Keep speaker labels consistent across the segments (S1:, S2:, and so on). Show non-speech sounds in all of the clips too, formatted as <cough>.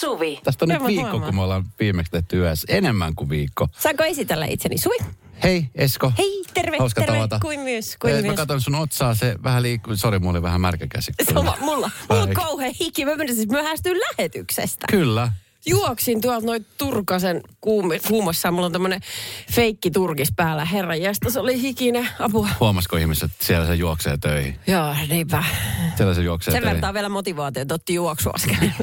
S1: Suvi.
S2: Tästä on nyt
S3: mä
S2: viikko,
S3: huomaan.
S2: kun me ollaan viimeksi tehty yhdessä. Enemmän kuin viikko.
S3: Saanko esitellä itseni? Suvi?
S2: Hei Esko.
S3: Hei, terve,
S2: Hauska
S3: terve.
S2: tavata.
S3: Kuin myös, kuin
S2: Mä
S3: myös.
S2: katson sun otsaa, se vähän liikkuu. Sori, mulla oli vähän märkä käsi.
S3: Sama, mulla. Mulla
S2: Vähän
S3: on kauhean hiki. Mä menisin, siis myöhästyin lähetyksestä.
S2: Kyllä.
S3: Juoksin tuolta noin Turkasen kuumi, kuumassa. Mulla on tämmönen feikki turkis päällä. Herra jästä, se oli hikinen. Apua.
S2: Huomasiko ihmiset, että siellä se juoksee töihin?
S3: Joo, niinpä.
S2: Siellä se juoksee
S3: Sen
S2: töihin.
S3: verran vielä motivaatio, että otti juoksuaskeleen.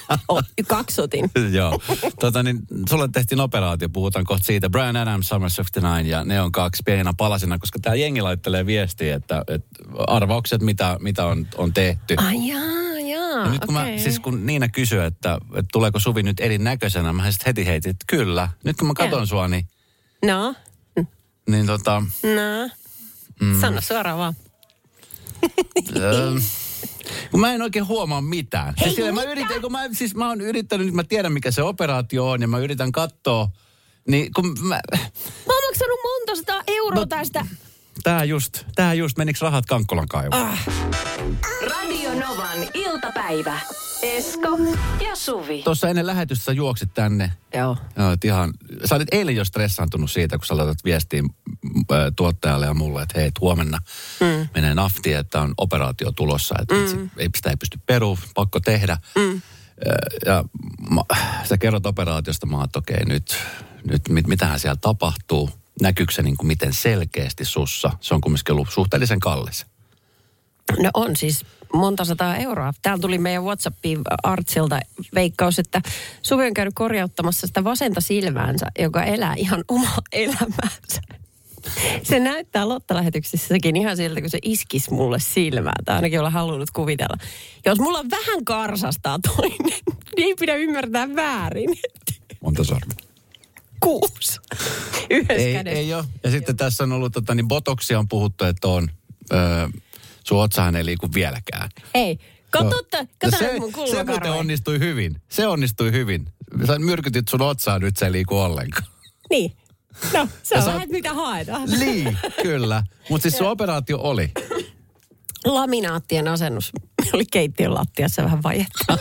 S3: <laughs> Kaksotin. <laughs>
S2: Joo. Tota, niin, sulle tehtiin operaatio, puhutaan kohta siitä. Brian Adams, Summer 69 ja ne on kaksi pieninä palasina, koska tämä jengi laittelee viestiä, että, että arvaukset, mitä, mitä on, on tehty.
S3: Ai jaa, jaa.
S2: Ja nyt kun,
S3: okei.
S2: mä, siis kun Niina kysyi, että, että tuleeko Suvi nyt erinäköisenä, mä sitten heti heitin, että kyllä. Nyt kun mä katson sua, niin,
S3: No,
S2: niin tota,
S3: no.
S2: Mm.
S3: Sano suoraan vaan.
S2: kun mä en oikein huomaa mitään.
S3: Hei,
S2: siis, sillä mä yritän, kun mä, siis mä oon yrittänyt, nyt mä tiedän mikä se operaatio on ja mä yritän katsoa, niin kun mä,
S3: Mä oon maksanut monta sataa euroa
S2: No-
S3: tästä.
S2: tää just, tää just, meniks rahat Kankkolan kaivoon?
S3: Ah,
S1: Radio Novan iltapäivä. Esko ja Suvi.
S2: Tuossa ennen lähetystä juoksit tänne.
S3: joo.
S2: Joo, et ihan, sä olit eilen jo stressaantunut siitä, kun sä laitat viestiin tuottajalle ja mulle, että hei, et huomenna mm. menee nafti, että on operaatio tulossa, että mm. ei, sitä ei pysty peru, pakko tehdä. Mm. Ja mä, sä kerrot operaatiosta, mä oon, okei, nyt, nyt mit, mitähän siellä tapahtuu. Näkyykö se niin kuin miten selkeästi sussa? Se on kumminkin ollut suhteellisen kallis.
S3: No on siis monta sataa euroa. Täällä tuli meidän Whatsappiin Artsilta veikkaus, että Suvi on käynyt korjauttamassa sitä vasenta silmäänsä, joka elää ihan omaa elämäänsä. Se näyttää Lotta-lähetyksessäkin ihan siltä, kun se iskisi mulle silmään. Tai ainakin olen halunnut kuvitella. Jos mulla on vähän karsastaa toinen, <laughs> niin ei pidä ymmärtää väärin.
S2: Monta sormia.
S3: Kuusi. Yhdessä
S2: Ei,
S3: kädessä.
S2: ei ole. Ja sitten tässä on ollut, tota, niin botoksia on puhuttu, että on, öö, sun otsahan ei liiku vieläkään.
S3: Ei. Kato,
S2: Joo.
S3: kato,
S2: se,
S3: mun
S2: se muuten onnistui hyvin. Se onnistui hyvin. Sä myrkytit sun otsaa, nyt se ei liiku ollenkaan.
S3: Niin. No, se on vähän,
S2: oot-
S3: mitä haetaan. <laughs>
S2: Niin, kyllä. Mutta siis sun operaatio oli.
S3: Laminaattien asennus oli keittiön lattiassa vähän vajetta. <laughs>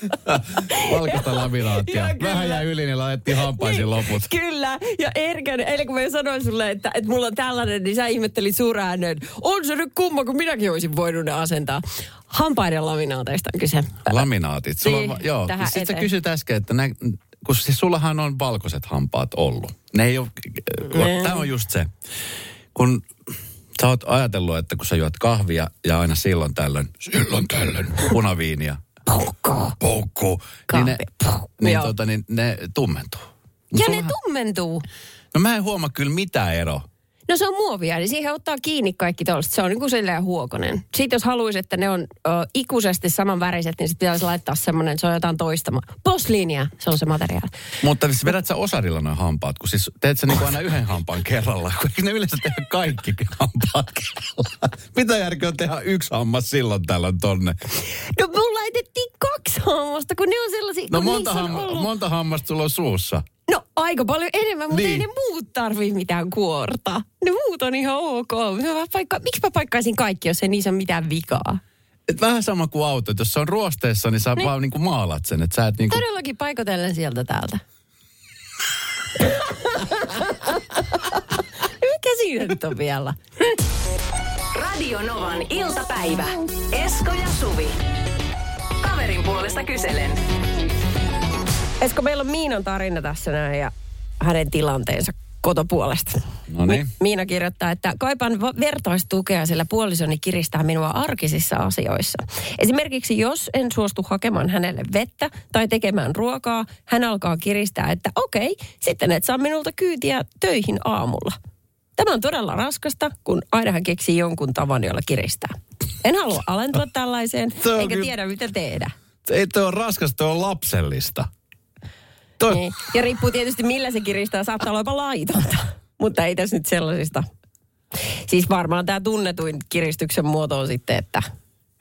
S3: <laughs>
S2: Valkoista laminaattia.
S3: Kyllä.
S2: Vähän jäi yli, niin laitettiin hampaisiin loput.
S3: Kyllä. Ja Erkänen, eilen kun mä sanoin sulle, että, että mulla on tällainen, niin sä ihmettelit suurääneen. On se nyt kumma, kun minäkin olisin voinut ne asentaa. Hampaiden laminaateista on kyse.
S2: Laminaatit. Sulla on,
S3: Niin,
S2: joo.
S3: tähän
S2: Sitten sä
S3: eteen.
S2: kysyt äsken, että nä, kun siis sullahan on valkoiset hampaat ollut. Ne ei ole,
S3: Ne.
S2: tämä on just se. Kun sä oot ajatellut, että kun sä juot kahvia ja aina silloin tällöin, silloin tällöin, punaviinia,
S3: Poukkaa.
S2: poukkuu, niin, ne, niin, tota, niin ne tummentuu.
S3: Ja ne
S2: sullahan-
S3: tummentuu.
S2: No mä en huomaa kyllä mitään eroa.
S3: No se on muovia, niin siihen ottaa kiinni kaikki tuollaiset. Se on niin kuin silleen huokonen. Sitten jos haluaisi, että ne on ö, ikuisesti saman väriset, niin sitten pitäisi laittaa semmoinen, se on jotain toista. ma- Posliinia, se on se materiaali.
S2: Mutta siis vedät sä osarilla noin hampaat, kun siis teet sä niinku aina yhden hampaan kerralla, kun ne yleensä tehdä kaikki hampaat kerralla. Mitä järkeä on tehdä yksi hammas silloin tällöin tonne?
S3: No mulla laitettiin kaksi hammasta, kun ne on sellaisia...
S2: No monta, hamma, monta hammasta sulla on suussa.
S3: No aika paljon enemmän, mutta
S2: Niin.
S3: ei ne muut tarvii mitään kuorta. Ne muut on ihan ok. Mä paikka, miksi mä paikkaisin kaikki, jos ei niissä ole mitään vikaa?
S2: Et vähän sama kuin auto, että jos se on ruosteessa, niin sä
S3: Niin.
S2: vaan niinku maalat sen, että sä et niinku...
S3: Todellakin paikotellen sieltä täältä. <laughs> Mikä siinä nyt on vielä?
S1: Radio Novan iltapäivä. Esko ja Suvi. Kaverin puolesta kyselen.
S3: Esko, meillä on Miinan tarina tässä näin ja hänen tilanteensa kotopuolesta.
S2: No niin.
S3: Mi- Miina kirjoittaa, että kaipaan va- vertaistukea, sillä puolisoni kiristää minua arkisissa asioissa. Esimerkiksi jos en suostu hakemaan hänelle vettä tai tekemään ruokaa, hän alkaa kiristää, että okei, sitten et saa minulta kyytiä töihin aamulla. Tämä on todella raskasta, kun aina hän keksii jonkun tavan, jolla kiristää. En halua alentua tällaiseen, <laughs> eikä tiedä mitä tehdä.
S2: Ei toi on raskasta, toi on lapsellista. Toi,
S3: Niin. Ja riippuu tietysti millä se kiristää, saattaa olla jopa laitonta. <laughs> Mutta ei tässä nyt sellaisista. Siis varmaan tämä tunnetuin kiristyksen muoto on sitten, että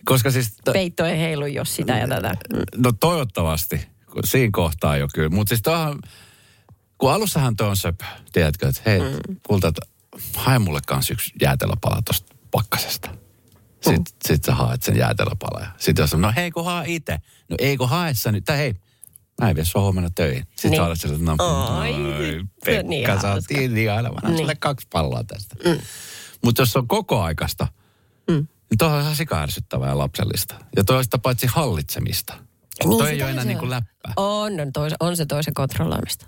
S2: Koska siis... T-
S3: peitto ei heilu, jos sitä ja tätä. Mm.
S2: No toivottavasti, siinä kohtaa jo kyllä. Mutta siis toihan, kun alussahan toi on söpö, tiedätkö, että hei, mm. kulta, että hae mulle kanssa yksi jäätelöpala tuosta pakkasesta. Sitten sit sä haet sen jäätelöpala. Sitten jos on, no hei kun haa itse. No ei kun hae sä nyt. Tai hei, mä en vie sua huomenna töihin. Sitten
S3: Niin.
S2: olet sillä, no,
S3: Oi, on niin
S2: Pekka, sä oot niin
S3: Niin.
S2: sulle kaksi palloa tästä. Mm. Mutta jos se on koko aikasta, mm. niin toi on ihan sikaärsyttävää ja lapsellista. Ja toista paitsi hallitsemista. Niin, toi ei
S3: sitä
S2: ole enää niin
S3: on.
S2: kuin läppä.
S3: On, on, tois, on se toisen kontrolloimista.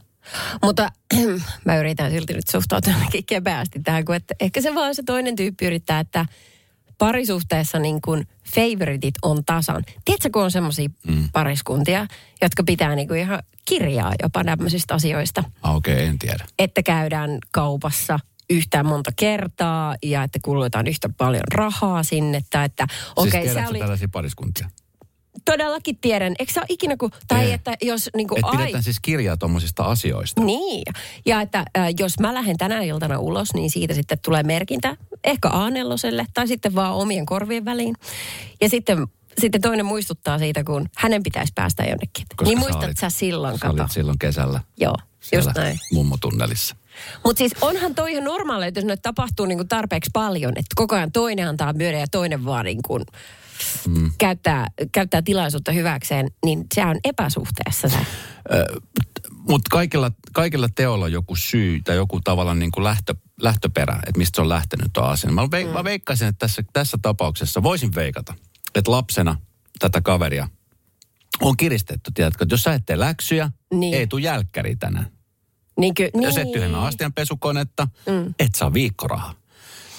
S3: Mutta <clears throat> mä yritän silti nyt suhtautua kepeästi tähän, kun että ehkä se vaan se toinen tyyppi yrittää, että parisuhteessa niin kuin favoritit on tasan. Tiedätkö, kun on semmoisia mm. pariskuntia, jotka pitää niin kuin ihan kirjaa jopa tämmöisistä asioista,
S2: Ah, Okei, okay, en tiedä.
S3: että käydään kaupassa yhtään monta kertaa ja että kulutetaan yhtä paljon rahaa sinne, tai että
S2: siis
S3: okay, se
S2: tiedätkö
S3: oli...
S2: tällaisia pariskuntia?
S3: Todellakin tiedän. Eikö sä ole ikinä, kun... Tai
S2: Ei.
S3: että jos niin kuin,
S2: Että pidetään siis kirjaa tuommoisista asioista.
S3: Niin. Ja että äh, jos mä lähden tänä iltana ulos, niin siitä sitten tulee merkintä. Ehkä a tai sitten vaan omien korvien väliin. Ja sitten, sitten toinen muistuttaa siitä, kun hänen pitäisi päästä jonnekin.
S2: Koska
S3: niin
S2: sä
S3: muistat
S2: olit-
S3: sä silloin,
S2: Sä
S3: kato.
S2: silloin kesällä
S3: Joo, just näin.
S2: mummotunnelissa.
S3: Mutta siis onhan toi ihan normaalia, että jos nyt tapahtuu niinku tarpeeksi paljon, että koko ajan toinen antaa myöden ja toinen vaan niinku mm. käyttää, käyttää tilaisuutta hyväkseen, niin se on epäsuhteessa se.
S2: Mutta kaikilla, kaikilla teolla on joku syy tai joku tavallaan niin kuin lähtö, lähtöperä, että mistä se on lähtenyt tuo asia. Mä, veik- mm. mä veikkaisin, että tässä, tässä tapauksessa voisin veikata, että lapsena tätä kaveria on kiristetty, tiedätkö, että jos sä et tee läksyjä,
S3: Niin.
S2: niin. ei tuu jälkkäri tänään.
S3: Niin ky, niin.
S2: Jos et tyhjennä astianpesukonetta, mm. et saa viikkorahaa.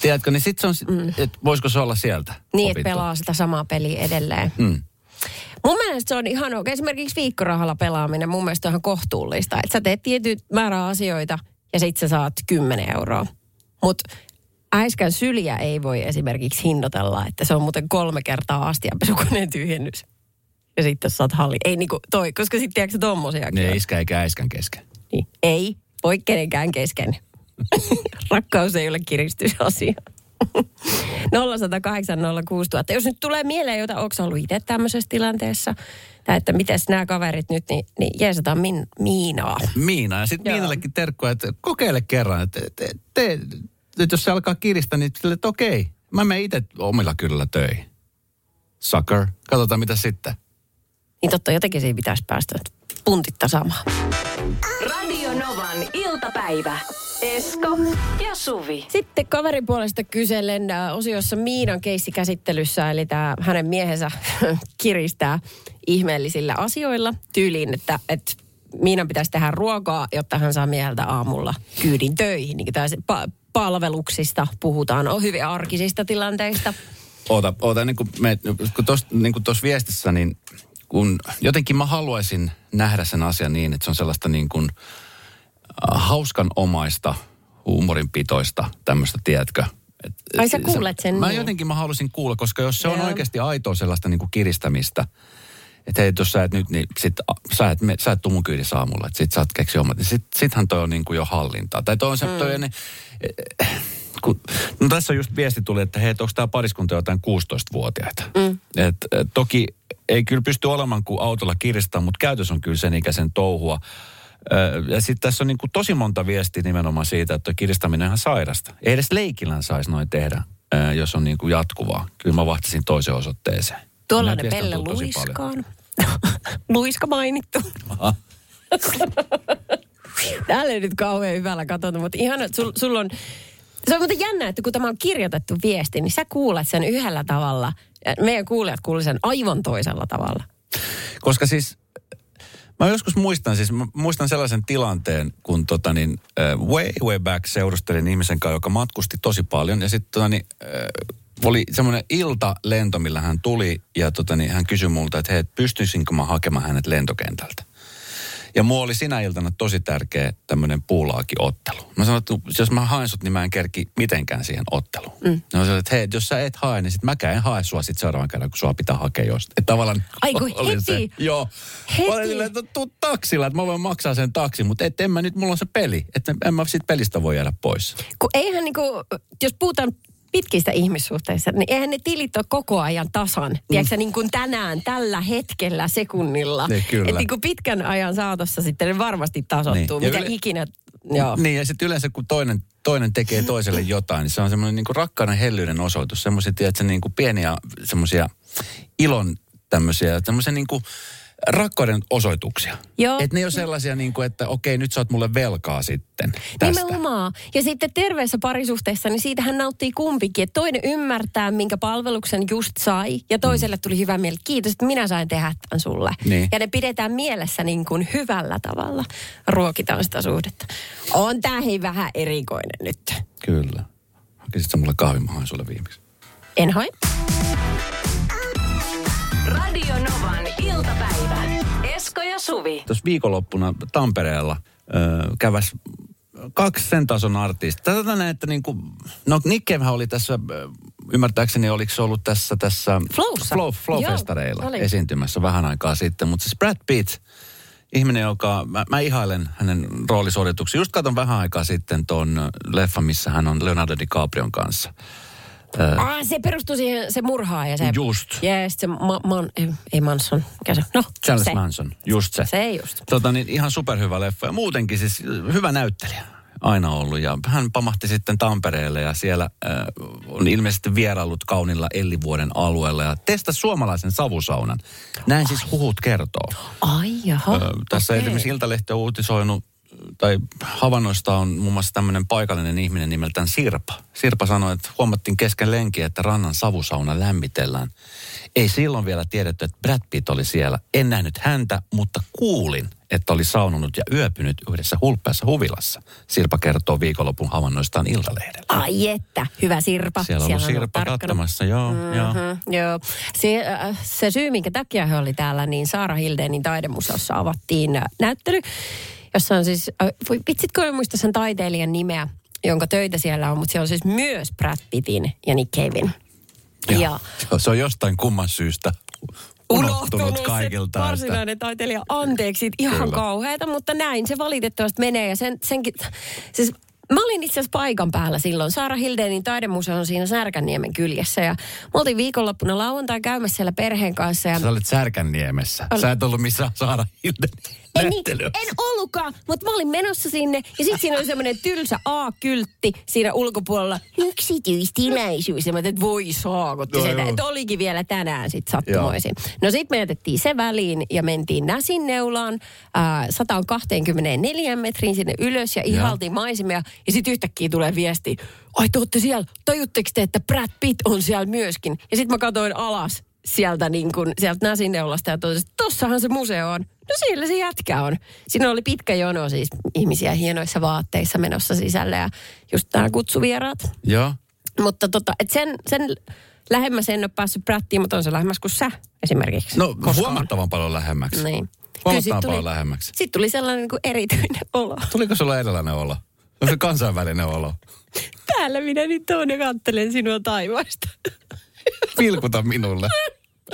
S2: Tiedätkö, niin sitten se on, mm. että voisiko se olla sieltä
S3: Niin, että pelaa sitä samaa peliä edelleen.
S2: Mm.
S3: Mun mielestä se on ihan oikein. Esimerkiksi viikkorahalla pelaaminen mun mielestä on ihan kohtuullista. Että sä teet tietyt määrä asioita ja sit sä saat 10 euroa. Mutta äiskän syliä ei voi esimerkiksi hinnoitella, että se on muuten kolme kertaa astianpesukoneen tyhjennys. Ja sitten saat halli. Ei niinku toi, koska sitten tiedätkö tommosiakin.
S2: Ne iskä eikä äiskän kesken.
S3: Niin. Ei, voi kenenkään kesken. <laughs> Rakkaus ei ole kiristysasia. 0108 06000. Jos nyt tulee mieleen jotain, onko ollut itse tämmöisessä tilanteessa, tai että miten nämä kaverit nyt, niin, niin jeesataan min, Miinaa.
S2: Miina. Ja sitten. Miinallekin terkkoa, että kokeile kerran. Että te, te, nyt jos se alkaa kiristää, niin sille, että okei, mä menen itse omilla kyllä töihin. Sucker. Katsotaan mitä sitten.
S3: Niin totta, jotenkin siinä pitäisi päästä puntitta samaan.
S1: Radio Novan iltapäivä. Esko ja Suvi.
S3: Sitten kaverin puolesta kysellen äh, osiossa Miinan keissikäsittelyssä, eli tämä hänen miehensä <laughs> kiristää ihmeellisillä asioilla tyyliin, että, että Miinan pitäisi tehdä ruokaa, jotta hän saa mieheltä aamulla kyydin töihin. Niin pa- palveluksista puhutaan, on hyvin arkisista tilanteista.
S2: Oota, oota niin kuin, me, kun tuossa niin viestissä, niin kun jotenkin mä haluaisin nähdä sen asian niin, että se on sellaista niin kuin äh, hauskanomaista, huumorinpitoista, tämmöistä, tiedätkö? Et,
S3: Ai sä kuulet sen
S2: Mä
S3: niin?
S2: jotenkin mä haluaisin kuulla, koska jos se on
S3: Joo.
S2: oikeasti aitoa sellaista niin kuin kiristämistä, että hei, jos sä et nyt, niin sit, sä et, me, sä et tuu mun kyydissä aamulla, että sit sä oot keksi hommat, niin sit, sithän toi on niin kuin jo hallintaa. Tai toi on se, mm. toi on ne, kun, no tässä just viesti tuli, että hei, onko tämä pariskunta jotain 16-vuotiaita. Mm. Et, et, toki ei kyllä pysty olemaan kuin autolla kiristää, mutta käytös on kyllä sen ikäisen touhua. Ja sitten tässä on niin kuin tosi monta viestiä nimenomaan siitä, että kiristäminen on sairasta. Ei edes leikillään saisi noin tehdä, jos on niin kuin jatkuvaa. Kyllä mä vahtisin toiseen osoitteeseen.
S3: Tuollainen
S2: Näitä viestejä
S3: Pelle. Luiskaan. <laughs> Luiska mainittu. <laughs> Täällä ei nyt kauhean hyvällä katsota, mutta ihan, että sul, sul on... Se on muuten jännä, että kun tämä on kirjoitettu viesti, niin sä kuulet sen yhdellä tavalla. Meidän kuulijat kuulee sen aivan toisella tavalla.
S2: Koska siis, mä joskus muistan, siis mä muistan sellaisen tilanteen, kun tota niin, uh, way, way back seurustelin ihmisen kanssa, joka matkusti tosi paljon. Ja sitten tota niin, uh, oli semmoinen iltalento, millä hän tuli ja tota niin, hän kysyi multa, että hei, pystyisinkö mä hakemaan hänet lentokentältä. Ja mulla oli sinä iltana tosi tärkeä tämmöinen puulaakiottelu. Mä sanoin, että jos mä haen sut, niin mä en kerki mitenkään siihen otteluun. Mm. Mä sanoin, että hei, jos sä et hae, niin sit mäkään en hae sua sit seuraavan kerran, kun sua pitää hakea jostain. Että tavallaan
S3: Ai kun
S2: oli
S3: heti?
S2: Se, joo.
S3: Heti?
S2: Mä olin silleen, että tuu taksilla, että mä voin maksaa sen taksin, mutta et, en mä nyt, mulla on se peli. Että en mä siitä pelistä voi jäädä pois.
S3: Kun eihän niinku, jos puhutaan pitkistä ihmissuhteista, niin eihän ne tilit ole koko ajan tasan. Mm. Tiedätkö niin kuin tänään, tällä hetkellä, sekunnilla.
S2: Niin, kyllä.
S3: Että niin kuin pitkän ajan saatossa sitten ne varmasti tasoittuu.
S2: Niin. Ja
S3: Mikä
S2: yle-
S3: ikinä, joo.
S2: Niin ja sitten yleensä kun toinen, toinen tekee toiselle jotain, niin se on semmoinen niin kuin rakkauden hellyyden osoitus. Semmoisia, tiedätkö, niin kuin pieniä semmoisia ilon tämmöisiä, tämmöisiä niin kuin rakkauden osoituksia.
S3: Joo.
S2: Että ne ei ole sellaisia, niin kuin, että okei, nyt sä oot mulle velkaa sitten tästä.
S3: Nimenomaan. Ja sitten terveessä parisuhteessa, niin siitähän nauttii kumpikin. Että toinen ymmärtää, minkä palveluksen just sai. Ja toiselle tuli hyvä mieli. Kiitos, että minä sain tehdä tämän sulle.
S2: Niin.
S3: Ja ne pidetään mielessä niin kuin hyvällä tavalla. Ruokitaan sitä suhdetta. On tää hei vähän erikoinen nyt.
S2: Kyllä. Hakisit sä mulle kahvimahan sulle viimeksi?
S3: En hae.
S1: Radio Novan iltapäivä. Esko ja Suvi.
S2: Tuossa viikonloppuna Tampereella ö, käväs kaksi sen tason artistia. Tätä näin, että niin kuin, no Nick Cavehän oli tässä, ymmärtääkseni oliko se ollut tässä, tässä
S3: Flowssa.
S2: Flow, Flow
S3: Joo,
S2: Festareilla
S3: oli.
S2: esiintymässä vähän aikaa sitten. Mutta siis Brad Pitt, ihminen, joka, mä, mä ihailen hänen roolisuorituksia. Just katon vähän aikaa sitten ton leffan, missä hän on Leonardo DiCaprion kanssa.
S3: Ah, se perustuu siihen, se murhaa ja se...
S2: Just.
S3: Ja sit se ma, man, ei, Manson. Mikä se? No,
S2: Charles
S3: se.
S2: Manson, just se.
S3: Se just.
S2: Tota, niin ihan superhyvä leffa. Ja muutenkin siis hyvä näyttelijä aina ollut. Ja hän pamahti sitten Tampereelle ja siellä äh, on ilmeisesti vieraillut kaunilla Ellivuoden alueella ja testasi suomalaisen savusaunan. Näin siis huhut kertoo.
S3: Ai jaha.
S2: Ö, tässä
S3: okei.
S2: esimerkiksi Iltalehti on uutisoinut, tai havainnoista on muun muassa tämmöinen paikallinen ihminen nimeltään Sirpa. Sirpa sanoi, että huomattiin kesken lenkiä, että rannan savusauna lämmitellään. Ei silloin vielä tiedetty, että Brad Pitt oli siellä. En nähnyt häntä, mutta kuulin, että oli saunonut ja yöpynyt yhdessä hulppeassa huvilassa. Sirpa kertoo viikonlopun havainnoistaan Iltalehdellä.
S3: Ai että, hyvä Sirpa.
S2: Siellä on ollut
S3: on
S2: Sirpa katsomassa, joo, joo.
S3: Mm, joo. Se, äh, se syy, minkä takia he oli täällä, niin Saara Hildenin taidemuseossa avattiin äh, näyttely, jossa on siis, äh, voi vitsitkö en muista sen taiteilijan nimeä, jonka töitä siellä on, mutta se on siis myös Brad Pittin ja Nick Cavein. Ja
S2: Joo, Se on jostain kumman syystä unohtunut kaikilta.
S3: Se varsinainen taiteilija. Anteeksi, ihan
S2: Kyllä.
S3: kauheata, mutta näin se valitettavasti menee. Ja sen, senkin, siis Mä olin itse asiassa paikan päällä silloin. Saara Hildenin taidemuseo on siinä Särkänniemen kyljessä. Ja me oltiin viikonloppuna lauantai käymässä siellä perheen kanssa. Ja
S2: Sä olet Särkänniemessä.
S3: Ol-
S2: Sä et ollut missään Saara Hilden
S3: en, niin, en ollutkaan, mutta mä olin menossa sinne. Ja sitten siinä oli semmoinen tylsä A-kyltti siinä ulkopuolella. Yksityistilaisuus. Ja mä että voi saakotti
S2: No joo.
S3: Että olikin vielä tänään sitten sattumoisin. No sitten me jätettiin se väliin ja mentiin Näsinneulaan äh, 124 metriin sinne ylös ja ihaltiin maisemia. Ja sitten yhtäkkiä tulee viesti, ai te ootte siellä, tajutteko te, että Brad Pitt on siellä myöskin? Ja sitten mä katsoin alas sieltä, niin kun, sieltä Näsinneulasta ja totesin, että tossahan se museo on. No siellä se jätkä on. Siinä oli pitkä jono siis ihmisiä hienoissa vaatteissa menossa sisälle ja just nämä kutsuvieraat.
S2: Joo.
S3: Mutta tota, et sen, sen lähemmäs en ole päässyt prättiin, mutta on se lähemmäs kuin sä esimerkiksi.
S2: No
S3: koskaan.
S2: huomattavan paljon lähemmäksi.
S3: Niin.
S2: Huomattavan paljon lähemmäksi.
S3: Sitten tuli sellainen niin kuin erityinen olo.
S2: Tuliko sulla erilainen olo? On se kansainvälinen olo.
S3: Täällä minä nyt oon ja kattelen sinua taivaasta.
S2: Vilkuta minulle.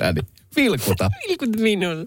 S2: Ääni. Vilkuta.
S3: Vilkut minulle.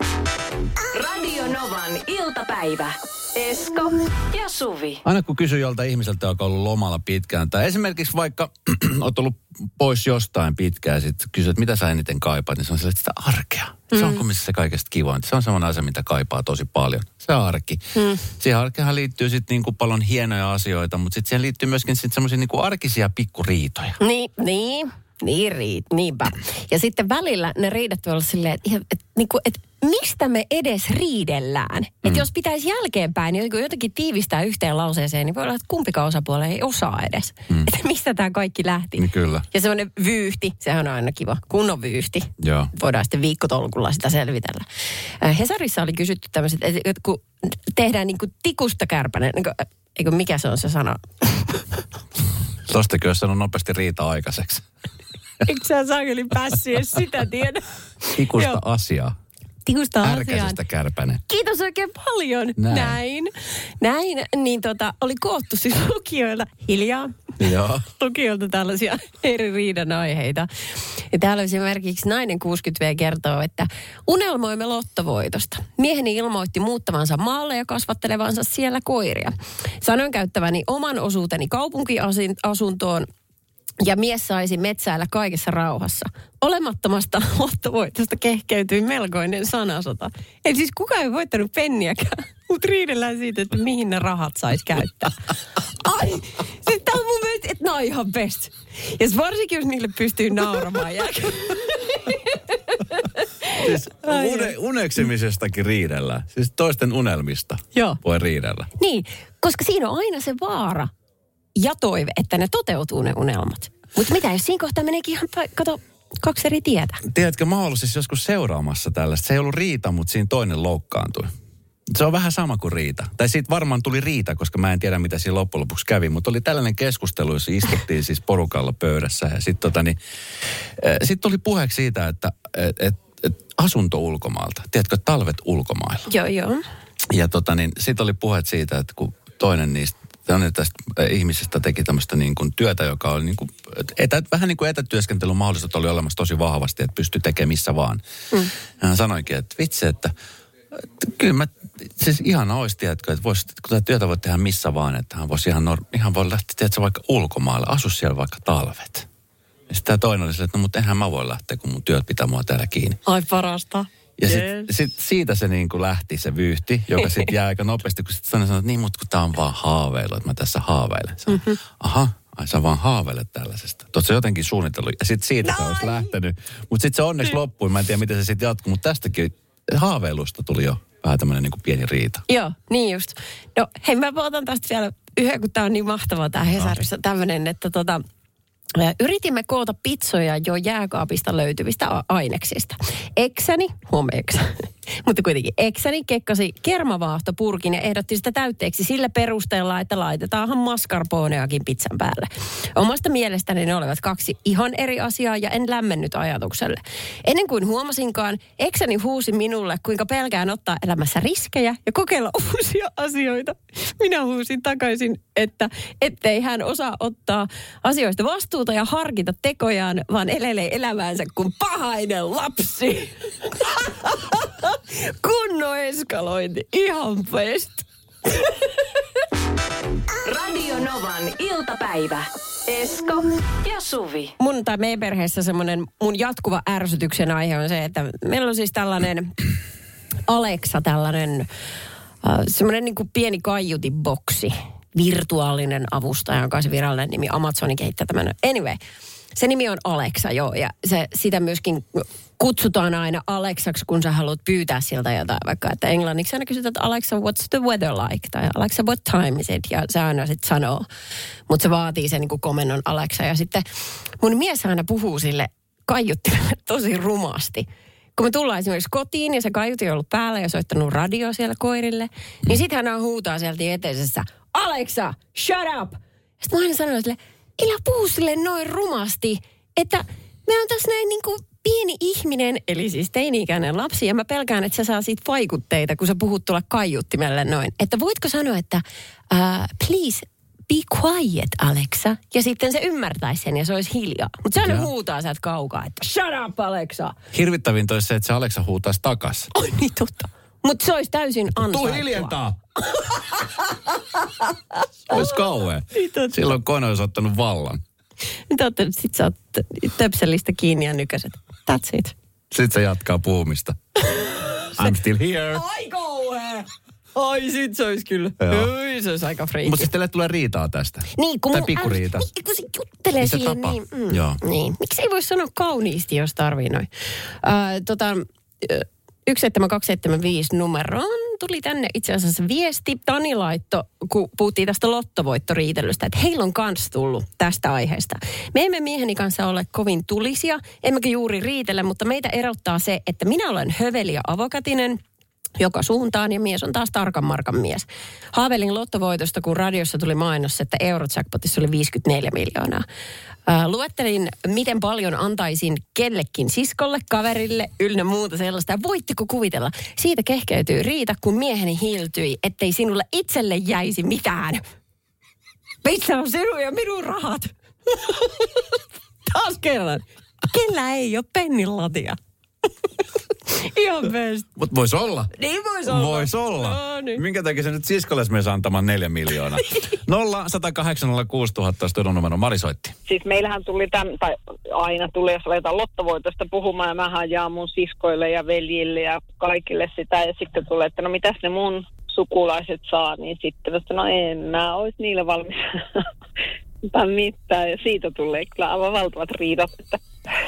S1: Radio Novan iltapäivä. Esko ja Suvi.
S2: Aina kun kysyy jolta ihmiseltä, joka on ollut lomalla pitkään, tai esimerkiksi vaikka <clears throat> oot ollut pois jostain pitkään, sitten kysyt, että mitä sä eniten kaipaat, niin se on sille, että sitä arkea. Se on kumminkin se kaikesta kivointa. Se on semmoinen asia, mitä kaipaa tosi paljon. Se arki. Mm. Siihen arkehan liittyy sitten niinku paljon hienoja asioita, mutta sitten siihen liittyy myöskin sit semmoisia niinku arkisia pikkuriitoja.
S3: Niin, niin. Niin, riit, niinpä. Ja sitten välillä ne riidat voi olla silleen, että, että, niinku, että mistä me edes riidellään. Mm. Että jos pitäisi jälkeenpäin niin jotenkin tiivistää yhteen lauseeseen, niin voi olla, että kumpikaan osapuoli ei osaa edes. Mm. Että mistä tämä kaikki lähti.
S2: Niin kyllä.
S3: Ja semmoinen vyyhti, sehän on aina kiva. Kunnon vyyhti.
S2: Joo.
S3: Voidaan sitten viikkotolkulla sitä selvitellä. Äh, Hesarissa oli kysytty tämmöiset, että kun tehdään niin kuin tikusta kärpänen, niin kuin, eikö mikä se on se sana?
S2: Tosta kyllä sanon nopeasti riita aikaiseksi.
S3: Eikö sä saakeli päässyt edes sitä tiedä?
S2: Ikusta
S3: Joo.
S2: asiaa.
S3: Tikusta asiaan.
S2: Ärkäisestä kärpänen.
S3: Kiitos oikein paljon.
S2: Näin.
S3: Näin. Näin. Niin tota, oli koottu siis lukijoilta hiljaa.
S2: Joo.
S3: Lukijoilta tällaisia eri riidan aiheita. Ja täällä esimerkiksi nainen 60V kertoo, että unelmoimme lottovoitosta. Mieheni ilmoitti muuttavansa maalle ja kasvattelevansa siellä koiria. Sanoin käyttäväni oman osuuteni kaupunkiasuntoon ja mies saisi metsäillä kaikessa rauhassa. Olemattomasta lottovoitosta kehkeytyi melkoinen sanasota. Eli siis kukaan ei voittanut penniäkään, mutta riidellään siitä, että mihin ne rahat saisi käyttää. Ai, siis tämä on ne on ihan best. Ja varsinkin, jos niille pystyy nauramaan jälkeen.
S2: Siis une, uneksemisestakin riidellä. Siis toisten unelmista
S3: Joo.
S2: voi riidellä.
S3: Niin, koska siinä on aina se vaara ja toive, että ne toteutuu ne unelmat. Mutta mitä jos siinä kohtaa meneekin ihan, pa- kato, kaksi eri tietä.
S2: Tiedätkö, mä oon ollut siis joskus seuraamassa tällaista. Se ei ollut riita, mutta siinä toinen loukkaantui. Se on vähän sama kuin riita. Tai siitä varmaan tuli riita, koska mä en tiedä, mitä siinä loppujen lopuksi kävi. Mutta oli tällainen keskustelu, jossa istuttiin siis porukalla pöydässä. Ja sitten tota, niin, sit tuli puheeksi siitä, että et, et, et asunto ulkomaalta. Tiedätkö, talvet ulkomailla.
S3: Joo, joo.
S2: Ja tota, niin, sitten oli puheet siitä, että kun toinen niistä toinen tästä äh, ihmisestä teki tämmöistä niin kuin työtä, joka oli niin kuin, etä, vähän niin kuin etätyöskentelyn mahdollisuudet oli olemassa tosi vahvasti, että pystyi tekemään missä vaan. Mm. Hän sanoikin, että vitsi, että, että kyllä mä, siis ihan olisi, tiedätkö, että vois, kun tätä työtä voi tehdä missä vaan, että hän voisi ihan, ihan voi lähteä, tiedätkö, vaikka ulkomaille, asu siellä vaikka talvet. Ja sitten tämä toinen oli sille, että no mutta eihän mä voi lähteä, kun mun työt pitää mua täällä kiinni.
S3: Ai parasta.
S2: Ja sit, sit siitä se niin kuin lähti se vyyhti, joka sitten jää aika nopeasti, kun sitten sanoi, että niin, mutta kun tämä on vaan haaveilu, että mä tässä haaveilen. Sanoin, mm-hmm. aha, ai sä vaan haaveilet tällaisesta. Tuossa jotenkin suunnitellut. Ja sitten siitä se olisi lähtenyt. Mutta sitten se onneksi loppui. Mä en tiedä, miten se sitten jatkuu, mutta tästäkin haaveilusta tuli jo vähän tämmöinen niin pieni riita.
S3: Joo, niin just. No hei, mä otan tästä vielä yhden, kun tää on niin mahtavaa tää Hesarissa tämmöinen, että tota, Yritimme koota pizzoja jo jääkaapista löytyvistä aineksista. Eksäni, huom mutta kuitenkin eksäni kekkasi kermavaahtopurkin ja ehdotti sitä täytteeksi sillä perusteella, että laitetaanhan mascarponeakin pizzan päälle. Omasta mielestäni ne olivat kaksi ihan eri asiaa ja en lämmennyt ajatukselle. Ennen kuin huomasinkaan, eksäni huusi minulle, kuinka pelkään ottaa elämässä riskejä ja kokeilla <laughs> uusia asioita. Minä huusin takaisin, että ettei hän osaa ottaa asioista vastuuta ja harkita tekojaan, vaan elelee elämäänsä kuin pahainen lapsi. <laughs> <laughs> Kunno eskalointi. Ihan best.
S1: Radio Novan iltapäivä. Esko ja Suvi.
S3: Mun tai meidän perheessä semmoinen mun jatkuva ärsytyksen aihe on se, että meillä on siis tällainen Alexa, tällainen äh, semmoinen niin kuin pieni kaiutiboksi. Virtuaalinen avustaja, joka on se virallinen nimi. Amazonin kehittää tämmöinen. Anyway, se nimi on Alexa, joo. Ja se, sitä myöskin kutsutaan aina Alexaksi, kun sä haluat pyytää siltä jotain. Vaikka, että englanniksi aina kysytään, että Alexa, what's the weather like? Tai Alexa, what time is it? Ja se aina sitten sanoo. Mutta se vaatii sen niin komennon Alexa. Ja sitten mun mies aina puhuu sille kaiuttimelle tosi rumasti. Kun me tullaan esimerkiksi kotiin ja se kaiutin on ollut päällä ja soittanut radio siellä koirille, niin sitten hän huutaa sieltä eteisessä, Alexa, shut up! Sitten mä aina sanon sille, älä puhu sille noin rumasti, että me on tässä näin niin kuin pieni ihminen, eli siis teini-ikäinen lapsi, ja mä pelkään, että sä saa siitä vaikutteita, kun sä puhut tulla kaiuttimelle noin. Että voitko sanoa, että uh, please be quiet, Alexa. Ja sitten se ymmärtäisi sen ja se olisi hiljaa. Mutta se aina huutaa sieltä kaukaa, että shut up, Alexa.
S2: Hirvittävin olisi se, että se Alexa huutaisi takas.
S3: Oi niin totta. Mutta se olisi täysin ansaittua.
S2: Tuu hiljentää! Olisi kauhea.
S3: Niin.
S2: Silloin kone olisi ottanut vallan.
S3: Totta, sit sä oot töpselistä kiinni ja nykäset. That's it.
S2: Sitten se jatkaa puhumista. <laughs> I'm still here.
S3: Ai kauhea! Ai sit se olisi kyllä. Oi, se olisi aika freaky.
S2: Mutta sitten teille tulee riitaa tästä.
S3: Niin, kun
S2: tai
S3: mun
S2: pikkuriita.
S3: äl- Niin, kun se juttelee
S2: Niin
S3: sille
S2: tapa.
S3: niin. Mm,
S2: Joo.
S3: niin. Miksi ei voi sanoa kauniisti, jos tarvii noin? Äh, tota, ö, 17275 numeroon tuli tänne itse asiassa viesti. Tani laitto, kun puhuttiin tästä lottovoittoriitelystä, että heillä on kans tullut tästä aiheesta. Me emme mieheni kanssa ole kovin tulisia, emmekä juuri riitele, mutta meitä erottaa se, että minä olen höveli ja avokatinen, joka suuntaan ja mies on taas tarkan markan mies. Haavelin lottovoitosta, kun radiossa tuli mainos, että Eurojackpotissa oli 54 miljoonaa. Ää, luettelin, miten paljon antaisin kellekin siskolle, kaverille, ynnä muuta sellaista. Ja voitteko kuvitella? Siitä kehkeytyy riita, kun mieheni hiiltyi, ettei sinulle itselle jäisi mitään. Missä on sinun ja minun rahat? <laughs> Taas kerran. Kellä ei ole pennin latia? <laughs> <laughs> Ihan best.
S2: Mutta voisi olla.
S3: Niin voisi olla.
S2: Vois olla.
S3: No niin.
S2: Minkä takia se nyt siskolle menisi antamaan neljä miljoonaa? 0 108 000 studion numero. Mari soitti.
S4: siis meillähän tuli tämän, tai aina tuli, jos aletaan lottovoitosta puhumaan, ja mähän jaan mun siskoille ja veljille ja kaikille sitä, ja sitten tulee, että no mitäs ne mun sukulaiset saa, niin sitten, että no en mä olisi niille valmis <laughs> mitään. Ja siitä tulee kyllä aivan valtavat riidat. Että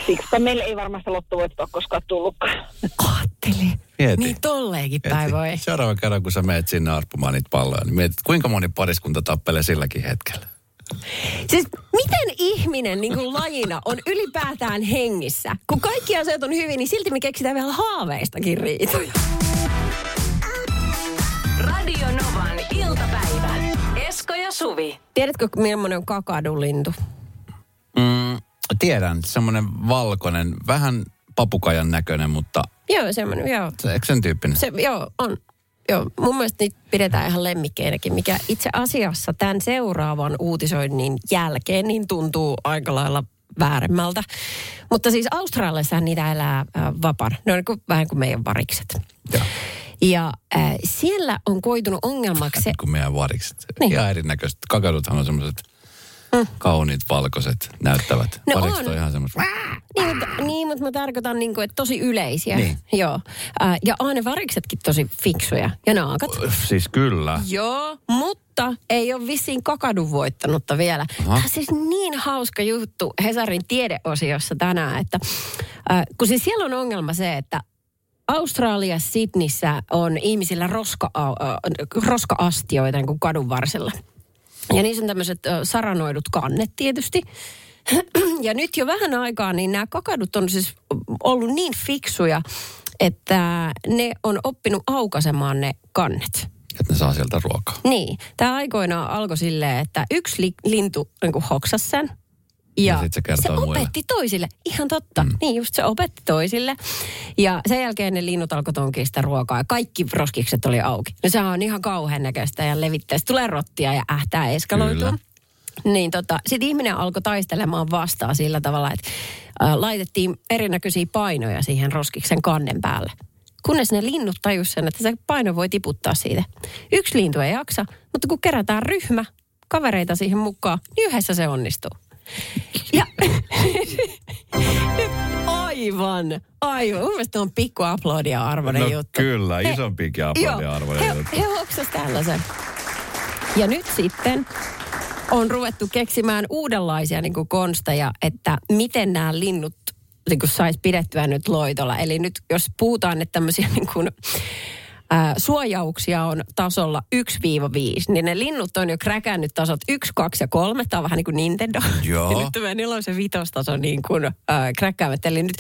S4: siksi meille ei varmasti lottovoittoa koskaan tullutkaan.
S3: Ajatteli.
S2: Mieti.
S3: Niin tolleenkin
S2: Mieti,
S3: päivä ei.
S2: Seuraavan kerran, kun sä meet sinne arppumaan niitä palloja, niin mietit, kuinka moni pariskunta tappelee silläkin hetkellä.
S3: Siis miten ihminen niin kuin lajina on ylipäätään hengissä? Kun kaikki asiat on hyvin, niin silti me keksitään vielä haaveistakin riitoja.
S1: Radio Novan iltapäivä. Esko ja Suvi.
S3: Tiedätkö, millainen on kakadulintu?
S2: Mm, tiedän, semmoinen valkoinen, vähän papukajan näköinen, mutta
S3: Joo, semmoinen, joo.
S2: se, eikö sen tyyppinen?
S3: Se, joo, on. Joo, mun mielestä niitä pidetään ihan lemmikkeinäkin, mikä itse asiassa tämän seuraavan uutisoinnin jälkeen niin tuntuu aika lailla vääremmältä. Mutta siis Australiassa niitä elää äh, vapaana. Ne on niin kuin, vähän kuin meidän varikset.
S2: Joo.
S3: Ja äh, siellä on koitunut ongelmaksi se,
S2: Kun meidän varikset.
S3: Niin.
S2: Ihan erinäköiset. Kakaduthan on semmoiset kauniit, valkoiset, näyttävät.
S3: No
S2: Varikset
S3: on.
S2: on ihan semmoiset.
S3: Niin, mutta, niin, mutta mä tarkoitan, niin kuin, että tosi yleisiä.
S2: Niin.
S3: Joo. Äh, ja ne variksetkin tosi fiksuja. Ja naakat.
S2: Siis kyllä.
S3: Joo, mutta ei ole vissiin kakadun voittanutta vielä.
S2: Aha.
S3: Tämä on siis niin hauska juttu Hesarin tiedeosiossa tänään, että äh, kun siis siellä on ongelma se, että Australia Sydneyssä on ihmisillä roska, äh, roska-astioita niin kuin kadun varsilla. Ja niissä on tämmöiset saranoidut kannet tietysti. <clears throat> Ja nyt jo vähän aikaa, niin nämä kakadut on siis ollut niin fiksuja, että ne on oppinut aukaisemaan ne kannet.
S2: Että ne saa sieltä ruokaa.
S3: Niin. Tämä aikoinaan alkoi silleen, että yksi li- lintu niin hoksasi sen. Ja,
S2: Ja sit se kertoo
S3: se
S2: muille.
S3: opetti toisille. Ihan totta. Mm. Niin just se opetti toisille. Ja sen jälkeen ne linnut alkoi tonkia sitä ruokaa. Ja kaikki roskikset oli auki. No sehän on ihan kauhean näköistä ja levittää. Sitten tulee rottia ja ähtää eskaloituu.
S2: Kyllä.
S3: Niin tota, sitten ihminen alkoi taistelemaan vastaan sillä tavalla, että äh, laitettiin erinäköisiä painoja siihen roskiksen kannen päälle. Kunnes ne linnut tajus sen, että se paino voi tiputtaa siitä. Yksi lintu ei jaksa, mutta kun kerätään ryhmä kavereita siihen mukaan, niin yhdessä se onnistuu. Ja nyt <laughs> aivan, aivan. Mun mielestä on pikku aplodia arvoinen
S2: No
S3: juttu.
S2: kyllä,
S3: He-
S2: isompikin
S3: Joo,
S2: aplodin arvoinen
S3: he,
S2: juttu.
S3: he hoksas tällaisen. Ja nyt sitten on ruvettu keksimään uudenlaisia niin kuin konsteja, että miten nämä linnut niin saisi pidettyä nyt loitolla. Eli nyt jos puhutaan, että tämmöisiä <laughs> niin kuin, ää, suojauksia on tasolla 1-5, niin ne linnut on jo kräkännyt tasot 1, 2 ja 3. Tämä on vähän niin kuin Nintendo.
S2: Joo.
S3: Ja <laughs> nyt tämä nelosen vitostaso niin kuin ää, kräkkäävät. Eli nyt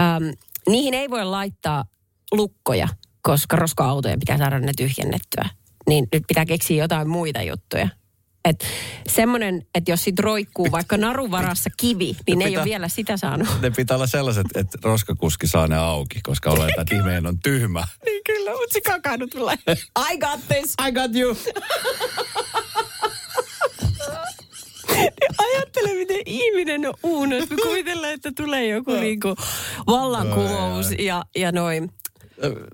S3: äm, niihin ei voi laittaa lukkoja, koska roska-autojen pitää saada ne tyhjennettyä. Niin nyt pitää keksiä jotain muita juttuja. Et semmoinen, että jos sit roikkuu vaikka naruvarassa kivi, niin ne ei
S2: pitää-
S3: ole vielä sitä saanut.
S2: Ne pitää olla sellaiset, että roskakuski saa ne auki, koska oletaan, että ihmeen on tyhmä. <laughs>
S3: Niin kyllä, mutta se kakannut tulee. I got this.
S2: I got you. <laughs>
S3: Ajattele, miten ihminen on uunos. Me kuvitellaan, että tulee joku niinku vallankumous ja, ja noin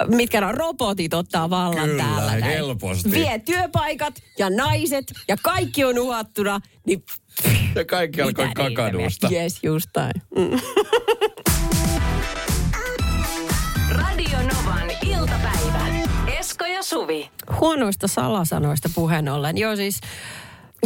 S3: mitkä on robotit ottaa vallan
S2: Kyllä,
S3: täällä. näin.
S2: helposti.
S3: Vie työpaikat ja naiset ja kaikki on uhattuna, niin <laughs>
S2: Ja kaikki alkoi kakadusta.
S3: Yes, just. Mm. <laughs>
S1: Radio Novan iltapäivä. Esko ja Suvi.
S3: Huonoista salasanoista puheen ollen. Joo siis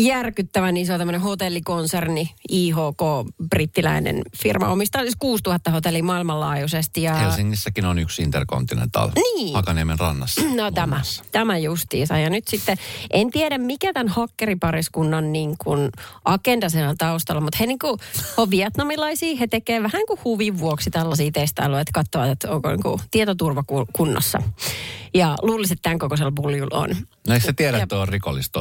S3: järkyttävän iso tämmöinen hotellikonserni, IHK, brittiläinen firma, omistaa siis 6000 hotellia maailmanlaajuisesti. Ja
S2: Helsingissäkin on yksi Intercontinental
S3: Niin.
S2: Hakaniemen rannassa.
S3: No tämä,
S2: muassa.
S3: tämä justiinsa. Ja nyt sitten, en tiedä mikä tämän hakkeripariskunnan niin kuin agenda siellä on taustalla, mutta he niin kuin on vietnamilaisia, he tekevät vähän kuin huvin vuoksi tällaisia testailuja, että katsovat, että onko niin kuin tietoturva ku- kunnossa. Ja luulisin, että tämän kokoisella puljulla on.
S2: No eikö sä tiedä, että on rikollista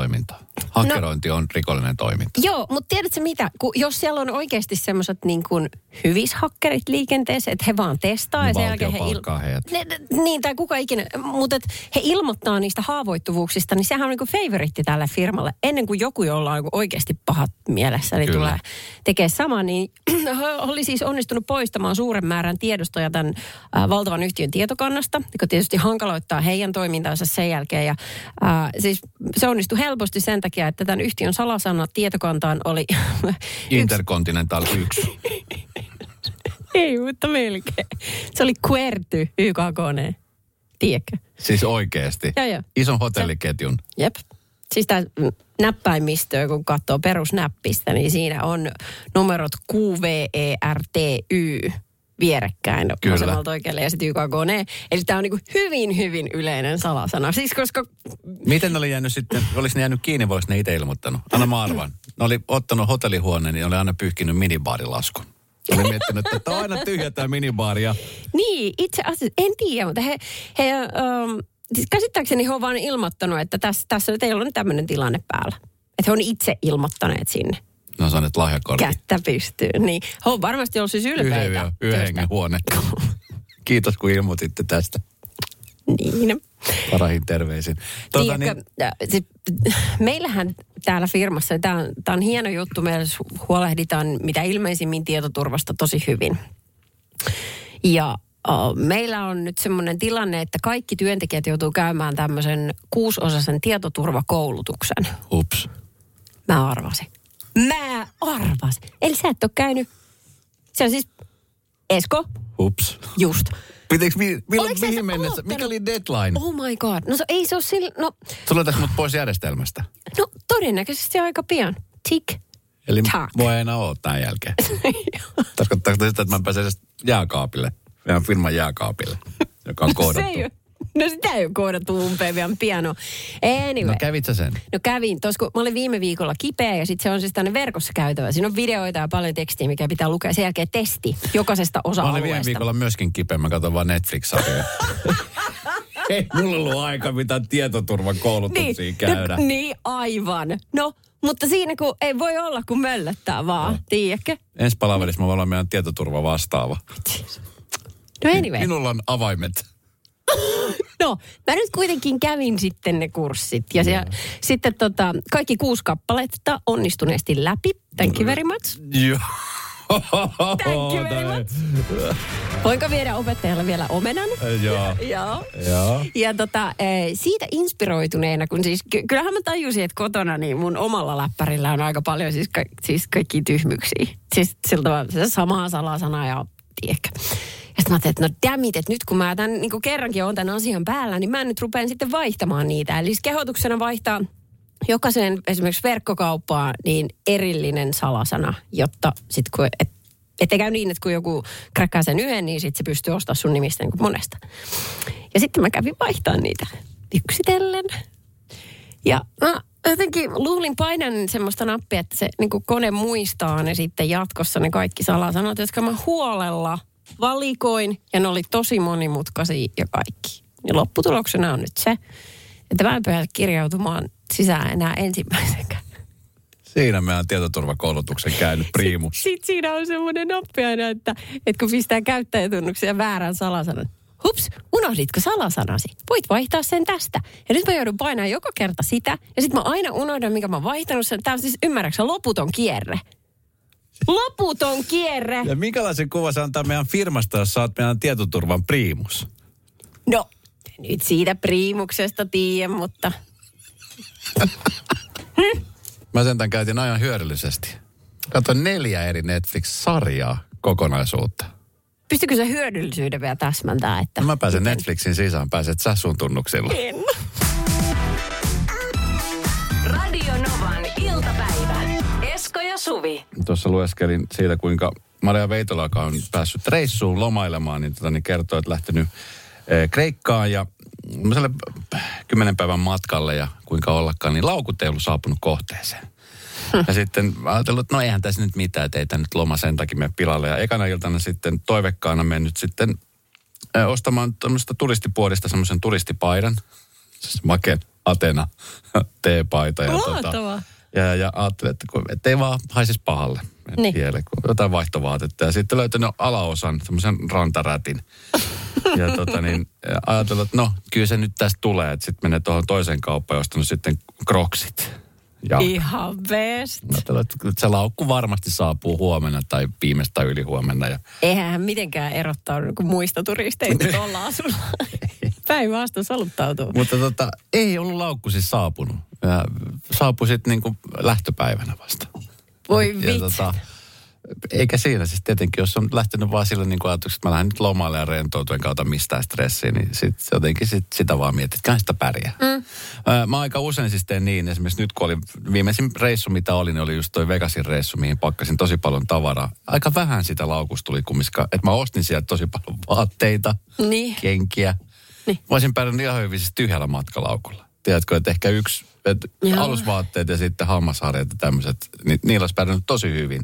S2: Hakkerointi on rikollinen toiminta.
S3: Joo, mutta tiedätkö mitä? Kun jos siellä on oikeasti semmoiset niin kuin hyvishakkerit liikenteessä, että he vaan testaa
S2: Niin
S3: ja sen jälkeen he...
S2: palkkaa heidät.
S3: Ne, niin, tai kuka ikinä. Mutta he ilmoittaa niistä haavoittuvuuksista, niin sehän on niinku favoritti tälle firmalle. Ennen kuin joku, jolla on niinku oikeasti pahat mielessä, niin
S2: Kyllä.
S3: tulee tekemään sama, niin <clears throat> oli siis onnistunut poistamaan suuren määrän tiedostoja tämän äh, valtavan yhtiön tietokannasta, joka tietysti hankaloittaa heidän toimintaansa sen jälkeen. Ja, äh, siis se onnistui helposti sen takia, että tämän yhtiön salasana tietokantaan oli <laughs>
S2: Intercontinental 1. <laughs>
S3: Ei, mutta melkein. Se oli Querty YKK-ne. Tiedätkö?
S2: Siis oikeesti.
S3: Joo, joo.
S2: Ison hotelliketjun.
S3: Jep. Siis tää, mm, näppäimistöä, kun katsoo perusnäppistä, niin siinä on numerot Q, V, E, R, T, Y vierekkäin
S2: Kyllä.
S3: vasemmalta oikealle ja sitten YKK ne. Eli tämä on niin hyvin, hyvin yleinen salasana. Siis koska
S2: Miten ne oli jäänyt sitten, olisi ne jäänyt kiinni, voisi ne itse ilmoittanut? Anna mä arvan. Ne oli ottanut hotellihuoneen, niin oli aina pyyhkinyt minibaarilaskun. Oli miettinyt, että tämä on aina tyhjä tämä minibaari ja
S3: Niin, itse asiassa, en tiedä, mutta he, he um, siis käsittääkseni he on vaan ilmoittanut, että tässä, tässä ei ole tämmöinen tilanne päällä. Että he on itse ilmoittaneet sinne.
S2: Ne on saaneet lahjakortin.
S3: Kättä pystyy. Niin, he on varmasti ollut siis ylpeitä.
S2: Yhden, yhden huone. <laughs> Kiitos kun ilmoititte tästä.
S3: Niin.
S2: Parahin terveisin. Tuota,
S3: Tiedätkö,
S2: niin,
S3: äh, sit, meillähän täällä firmassa, tämä on, tää on hieno juttu, meillä huolehditaan mitä ilmeisimmin tietoturvasta tosi hyvin. Ja uh, meillä on nyt semmoinen tilanne, että kaikki työntekijät joutuu käymään tämmöisen kuusosaisen tietoturvakoulutuksen.
S2: ups.
S3: Mä arvasin. Mä arvasin. Eli sä et ole käynyt. Se on siis Esko,
S2: Ups.
S3: just.
S2: Pitikö, mi, milloin, mihin
S3: se
S2: mennessä?
S3: aloittanut?
S2: Mikä oli deadline?
S3: Oh my god. No se, ei se ole sillä, no,
S2: tässä mut pois järjestelmästä.
S3: no todennäköisesti aika pian. Tick.
S2: Eli
S3: Tack.
S2: mua ei enää ole tämän jälkeen. <laughs> Tarkoittaako sitä, että mä pääsen jääkaapille? Meidän firman jääkaapille, joka on <laughs>
S3: Se
S2: koodattu.
S3: ei ole. <laughs> No sitä ei ole koodattu umpeen vielä piano. Anyway.
S2: No kävit sen?
S3: No kävin, tos kun mä olin viime viikolla kipeä ja sitten se on siis tänne verkossa käytävä. Siinä on videoita ja paljon tekstiä, mikä pitää lukea. Sen jälkeen testi jokaisesta
S2: Mä olin viime viikolla myöskin kipeä, mä katson vaan Netflix-sarjoja. <laughs> ei mulla ollut aika mitään tietoturvan koulutuksia käydä.
S3: No, niin, aivan. No, mutta siinä kun ei voi olla, kun möllöttää vaan, no. tiedätkö?
S2: Ensi palaverissa mä olen meidän tietoturva vastaava. <laughs>
S3: No anyway.
S2: Minulla on avaimet. <laughs>
S3: No, mä nyt kuitenkin kävin sitten ne kurssit. Ja se, sitten tota, kaikki kuusi kappaletta onnistuneesti läpi. Thank you very much.
S2: Joo.
S3: Thank you very much. Voinko viedä opettajalle vielä omenan?
S2: Joo. <laughs>
S3: Joo.
S2: Joo.
S3: Ja tota, eh, siitä inspiroituneena, kun siis ky- kyllähän mä tajusin, että kotona niin mun omalla läppärillä on aika paljon siis, ka- siis kaikki tyhmyksiä. Siis se samaa salasana ja tiedätkö. Sitten mä ajattelin, että no damn it, että nyt kun mä tämän, niin kerrankin olen tämän asian päällä, niin mä nyt rupean sitten vaihtamaan niitä. Eli siis kehotuksena vaihtaa jokaiseen esimerkiksi verkkokauppaan niin erillinen salasana, jotta sitten kun, et, ettei käy niin, että kun joku kräkkää sen yhden, niin sitten se pystyy ostamaan sun nimistä niin kuin monesta. Ja sitten mä kävin vaihtaa niitä yksitellen. Ja mä jotenkin luulin painan semmoista nappia, että se niin kone muistaa ne sitten jatkossa ne kaikki salasanat, jotka mä huolella valikoin. Ja ne oli tosi monimutkaisia ja kaikki. Ja lopputuloksena on nyt se, että mä en pääse kirjautumaan sisään enää ensimmäisenkään.
S2: Siinä meidän tietoturvakoulutuksen käynyt priimus.
S3: Sitten siinä on semmoinen nappi aina, että, että kun pistää käyttäjätunnuksia väärän salasanan. Hups, unohditko salasanasi? Voit vaihtaa sen tästä. Ja nyt mä joudun painamaan joka kerta sitä. Ja sitten mä aina unohdan, mikä mä oon vaihtanut sen. Tämä on siis, ymmärräksä, loputon kierre. Loputon kierre.
S2: Ja minkälaisen kuva se antaa meidän firmasta, jos oot meidän tietoturvan priimus?
S3: No, nyt siitä priimuksesta tiedän, mutta <laughs>
S2: Mä sentään käytin ajan hyödyllisesti. Katsoin neljä eri Netflix-sarjaa kokonaisuutta.
S3: pystykö se hyödyllisyyden vielä täsmentää? Että
S2: No mä pääsen Netflixin sisään, pääset sä sun tunnuksilla.
S3: En.
S1: Suvi.
S2: Tuossa lueskelin siitä, kuinka Maria Veitola, joka on päässyt reissuun lomailemaan, niin, tota, niin kertoo, että lähtenyt eh, Kreikkaan ja kymmenen päivän matkalle ja kuinka ollakaan, niin laukut ei ollut saapunut kohteeseen. Ja sitten ajattelin, että no eihän tässä nyt mitään, että ei tämä nyt loma sen takia mene pilalle. Ja ekana iltana sitten toivekkaana mennyt sitten ö, ostamaan tämmöistä turistipuodista semmoisen turistipaidan. Siis maken Atena <laughs> teepaita. Ja,
S3: Mahtavaa.
S2: Ja, ja ajattelin, että, kun, että ei vaan haisisi pahalle
S3: Niin.
S2: kiele, kun jotain vaihtovaatetta. Ja sitten löytänyt alaosan, semmoisen rantarätin. <laughs> ja tota niin, ja että no, kyllä se nyt tästä tulee. Että sitten menee tuohon toiseen kauppaan ja ostanut sitten kroksit. Ja
S3: Ihan best.
S2: ajattelin, että se laukku varmasti saapuu huomenna tai viimeistään yli huomenna. Ja
S3: Eihän hän mitenkään erottaudu kuin muista turisteista tuolla asulla. <laughs> Päinvastoin soluttautuu.
S2: Mutta tota, ei ollut laukku siis saapunut. Ja saapui sitten niin kuin lähtöpäivänä vasta.
S3: Voi
S2: ja
S3: vitsi.
S2: tota, eikä siinä. Siis tietenkin, jos on lähtenyt vaan sillä niin ajatuksella, että mä lähden nyt lomalle ja rentoutuen kautta mistään stressiä, niin sit jotenkin sit, sitä vaan mietit, että sitä pärjää. Mm. Mä aika usein siis teen niin, esimerkiksi nyt kun oli viimeisin reissu, mitä oli, niin oli just toi Vegasin reissu, mihin pakkasin tosi paljon tavaraa. Aika vähän sitä laukusta tuli kumminkaan, että mä ostin sieltä tosi paljon vaatteita,
S3: Niin.
S2: kenkiä.
S3: Niin.
S2: Mä olisin pärjännyt ihan hyvin siis tyhjällä matkalaukulla. Tiedätkö, että ehkä yksi, että
S3: Joo.
S2: alusvaatteet ja sitten hammasharjat ja tämmöiset, niin niillä olisi pärjännyt tosi hyvin.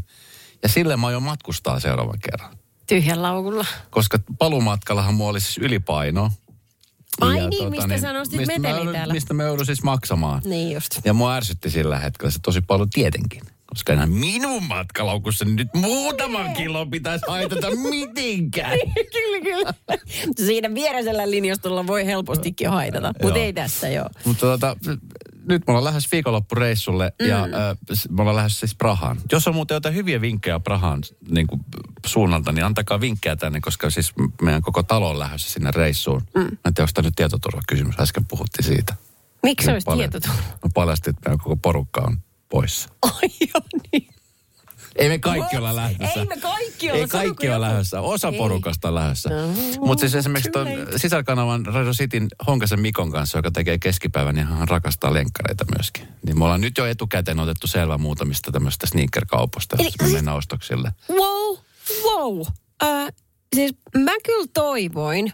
S2: Ja sille mä aion matkustaa seuraavan kerran.
S3: Tyhjän laukulla.
S2: Koska palumatkallahan mulla oli siis ylipaino.
S3: Ai niin, mistä sä nostit
S2: mistä
S3: metelin
S2: mä,
S3: täällä.
S2: Mistä mä joudun siis maksamaan.
S3: Niin just.
S2: Ja mua ärsytti sillä hetkellä se tosi paljon tietenkin. Koska enää minun matkalaukussa nyt muutaman kilon pitäisi haitata mitenkään. <laughs>
S3: kyllä, kyllä. Siinä viereisellä linjastolla voi helpostikin haitata, mutta ei tässä joo.
S2: Mutta tota, nyt me ollaan lähes viikonloppureissulle mm. ja äh, me ollaan lähes siis Prahaan. Jos on muuten jotain hyviä vinkkejä Prahaan niin kuin suunnalta, niin antakaa vinkkejä tänne, koska siis meidän koko talo on lähdössä sinne reissuun. Mm. Mä en tiedä, onko tämä nyt tietoturvakysymys, äsken puhuttiin siitä.
S3: Miksi se
S2: Nyt
S3: olisi
S2: palja-
S3: tietoturva?
S2: No paljasti, että meidän koko porukka on poissa. <laughs>
S3: Ai joo, niin.
S2: Ei me kaikki olla lähdössä.
S3: Ei me kaikki olla.
S2: Ei kaikki ole lähdössä. Osa
S3: Ei.
S2: porukasta on lähdössä.
S3: No,
S2: Mutta siis esimerkiksi tuon sisarkanavan Radio Cityn Honkasen Mikon kanssa, joka tekee keskipäivän, niin hän rakastaa lenkkareita myöskin. Niin me ollaan nyt jo etukäteen otettu selvä muutamista tämmöistä sneaker-kaupoista,
S3: Eli
S2: jos me mennään ostoksille.
S3: Wow, wow. Äh, siis mä kyllä toivoin,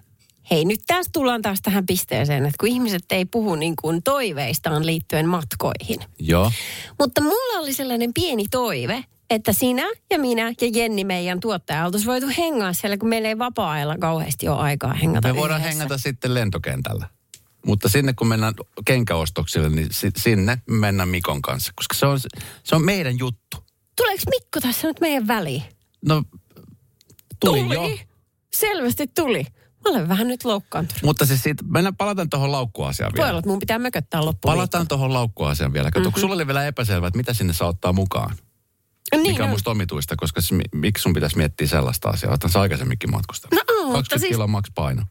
S3: hei nyt tässä tullaan taas tähän pisteeseen, että kun ihmiset ei puhu niin kuin toiveistaan liittyen matkoihin.
S2: Joo.
S3: Mutta mulla oli sellainen pieni toive, että sinä ja minä ja Jenni meidän tuottaja oltaisiin voitu hengaa siellä, kun meillä ei vapaa-ajalla kauheasti ole aikaa hengata
S2: Me voidaan
S3: yhdessä.
S2: hengata sitten lentokentällä. Mutta sinne kun mennään kenkäostoksille, niin si- sinne mennään Mikon kanssa, koska se on, se on meidän juttu.
S3: Tuleeko Mikko tässä nyt meidän väliin?
S2: No, tuli, jo.
S3: Selvästi tuli. Mä olen vähän nyt loukkaantunut.
S2: Mutta siis siitä, mennään, palataan tuohon laukkuasiaan
S3: Voi
S2: vielä.
S3: olla, että mun pitää mököttää loppuun.
S2: Palataan tuohon laukkuasiaan vielä. Kato, mm-hmm. kun sulla oli vielä epäselvä, että mitä sinne saa ottaa mukaan.
S3: niin,
S2: mikä on
S3: no.
S2: musta omituista, koska mi- miksi sun pitäisi miettiä sellaista asiaa? Olethan sä aikaisemminkin matkustanut.
S3: No, mutta
S2: 20
S3: siis-
S2: kiloa maks paino.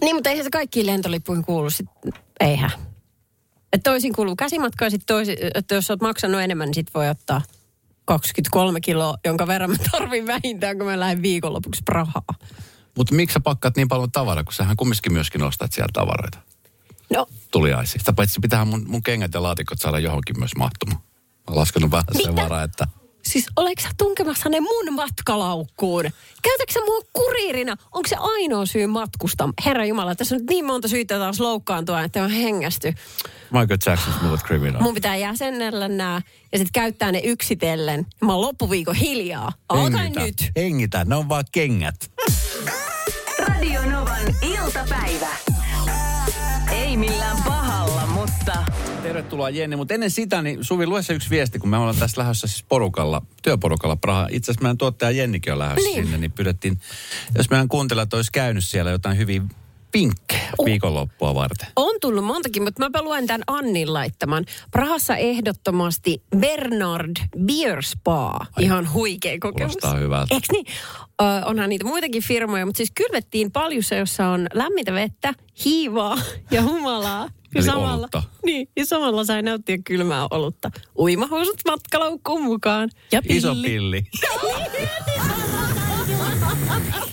S3: Niin, mutta eihän se kaikkiin lentolippuihin kuulu sit, eihän. Et toisin kuuluu käsimatka ja sit toisin, että jos oot maksanut enemmän, niin sit voi ottaa 23 kiloa, jonka verran mä tarvin vähintään, kun mä lähden viikonlopuksi Prahaa.
S2: Mutta miksi sä pakkaat niin paljon tavaraa, kun sähän kumminkin myöskin ostat sieltä tavaroita
S3: No,
S2: tuliaisiin. Sitä paitsi pitäähän mun, mun kengät ja laatikot saada johonkin myös mahtumaan. Mä laskenut vähän sen
S3: Mitä?
S2: varaa, että
S3: siis oleks sä tunkemassa ne mun matkalaukkuun? Käytätkö sä mua kuriirina? Onko se ainoa syy matkusta? Herra Jumala, tässä on nyt niin monta syytä taas loukkaantua, että on hengästy.
S2: Michael Jackson Smooth Criminal.
S3: Mun pitää jäsennellä nämä ja sitten käyttää ne yksitellen. Mä oon loppuviikon hiljaa.
S2: Hengitä,
S3: nyt.
S2: Hengitä, ne on vaan kengät.
S1: Radio Novan iltapäivä. Ei millään pahalla, mutta
S2: Tervetuloa Jenni, mutta ennen sitä, niin Suvi, lue se yksi viesti, kun me ollaan tässä lähdössä siis porukalla, työporukalla Praha. Itse asiassa meidän tuottaja Jennikin on lähdössä
S3: Niin.
S2: sinne, niin pyydettiin, jos meidän kuuntelijat olisi käynyt siellä jotain hyvin vinkkejä viikonloppua varten.
S3: On tullut montakin, mutta mäpä luen tämän Annin laittaman. Prahassa ehdottomasti Bernard Beer Spa. Ihan huikea kokemus.
S2: Kuulostaa hyvältä.
S3: Eikö niin? Ö, onhan niitä muitakin firmoja, mutta siis kylvettiin paljussa, jossa on lämmintä vettä, hiivaa <laughs> ja humalaa. Ja
S2: Eli
S3: samalla,
S2: olutta.
S3: Niin, ja samalla sai nauttia kylmää olutta. Uimahousut matkalaukkuun mukaan. Ja pilli.
S2: Iso pilli. <laughs> <laughs>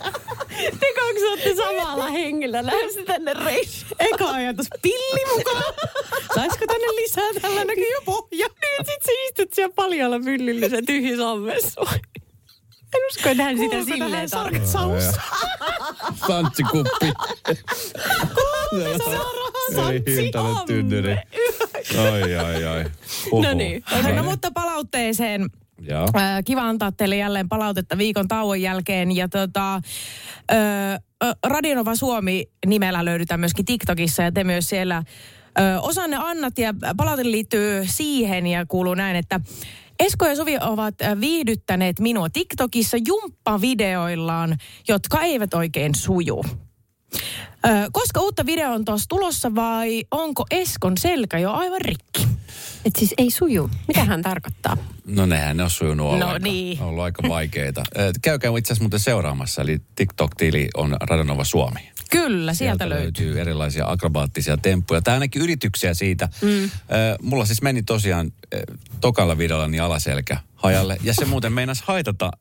S3: Te kaksi olette samalla hengellä lähdössä tänne reissuun.
S5: Eka ajatus, pilli mukaan. Saisiko tänne lisää? Tällä näkyy jo pohja.
S3: Niin, sit sä istut siellä paljalla pyllyllä se tyhjä sammessa. En usko, että hän sitä silleen
S5: tähän
S3: tarkoittaa.
S5: sarksaus?
S2: Santsikuppi.
S5: Santsi amme.
S2: Ai, ai, ai. Huhhuh.
S3: No niin.
S5: No mutta palautteeseen.
S2: Joo.
S5: Äh, kiva antaa teille jälleen palautetta viikon tauon jälkeen. Ja tota, äh, Radionova Suomi nimellä löydetään myöskin TikTokissa ja te myös siellä ö, osanne annat ja palaute liittyy siihen ja kuuluu näin, että Esko ja Suvi ovat viihdyttäneet minua TikTokissa jumppavideoillaan, jotka eivät oikein suju. Koska uutta video on tuossa tulossa vai onko Eskon selkä jo aivan rikki?
S3: Et siis ei suju. Mitä hän tarkoittaa?
S2: No nehän ne on sujunut
S5: No niin.
S2: Ne on ollut aika vaikeita. Käykää itse asiassa muuten seuraamassa, eli TikTok-tili on Radonova Suomi.
S5: Kyllä, sieltä, löytyy.
S2: löytyy erilaisia akrobaattisia temppuja. Tai ainakin yrityksiä siitä. Mm. Mulla siis meni tosiaan tokalla videolla niin alaselkä hajalle. Ja se muuten meinas haitata,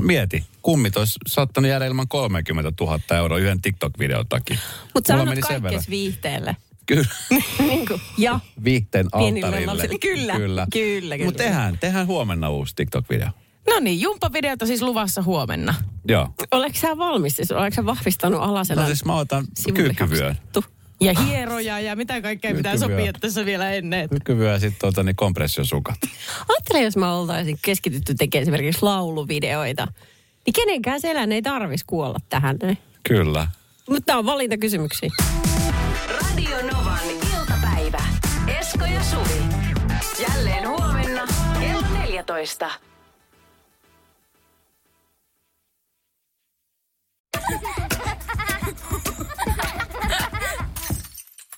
S2: mieti, kummit olisi saattanut jäädä ilman 30 000 euroa yhden TikTok-videon takia.
S3: Mutta sä annat viihteelle.
S2: Kyllä. <laughs>
S3: niin kuin, ja
S2: Viihteen alttarille.
S3: lapsille. Kyllä, kyllä, kyllä.
S2: Mutta tehdään, tehdään huomenna uusi TikTok-video.
S5: No niin, jumppavideota siis luvassa huomenna.
S2: Joo.
S3: Oletko sä valmis? Siis, oletko sä vahvistanut alaselän
S2: No siis mä otan kyykkyvyön.
S3: Tu-
S5: Ja hieroja ja mitä kaikkea pitää
S2: Kyykkyvyö.
S5: sopia tässä vielä ennen.
S2: Kyykkyvyö ja sitten tuota, niin kompressiosukat.
S3: Ajattele, jos mä oltaisin keskitytty tekemään esimerkiksi lauluvideoita. Niin kenenkään selän ei tarvis kuolla tähän.
S2: Kyllä.
S3: Mutta tää on valintakysymyksiä.
S1: Esko ja Suvi. Jälleen huomenna kello 14.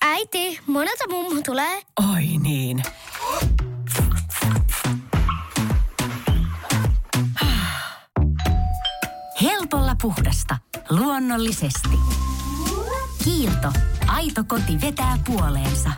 S6: Äiti, monelta mummu tulee?
S5: Oi niin.
S7: Helpolla puhdasta. Luonnollisesti. Kiilto. Aito koti vetää puoleensa.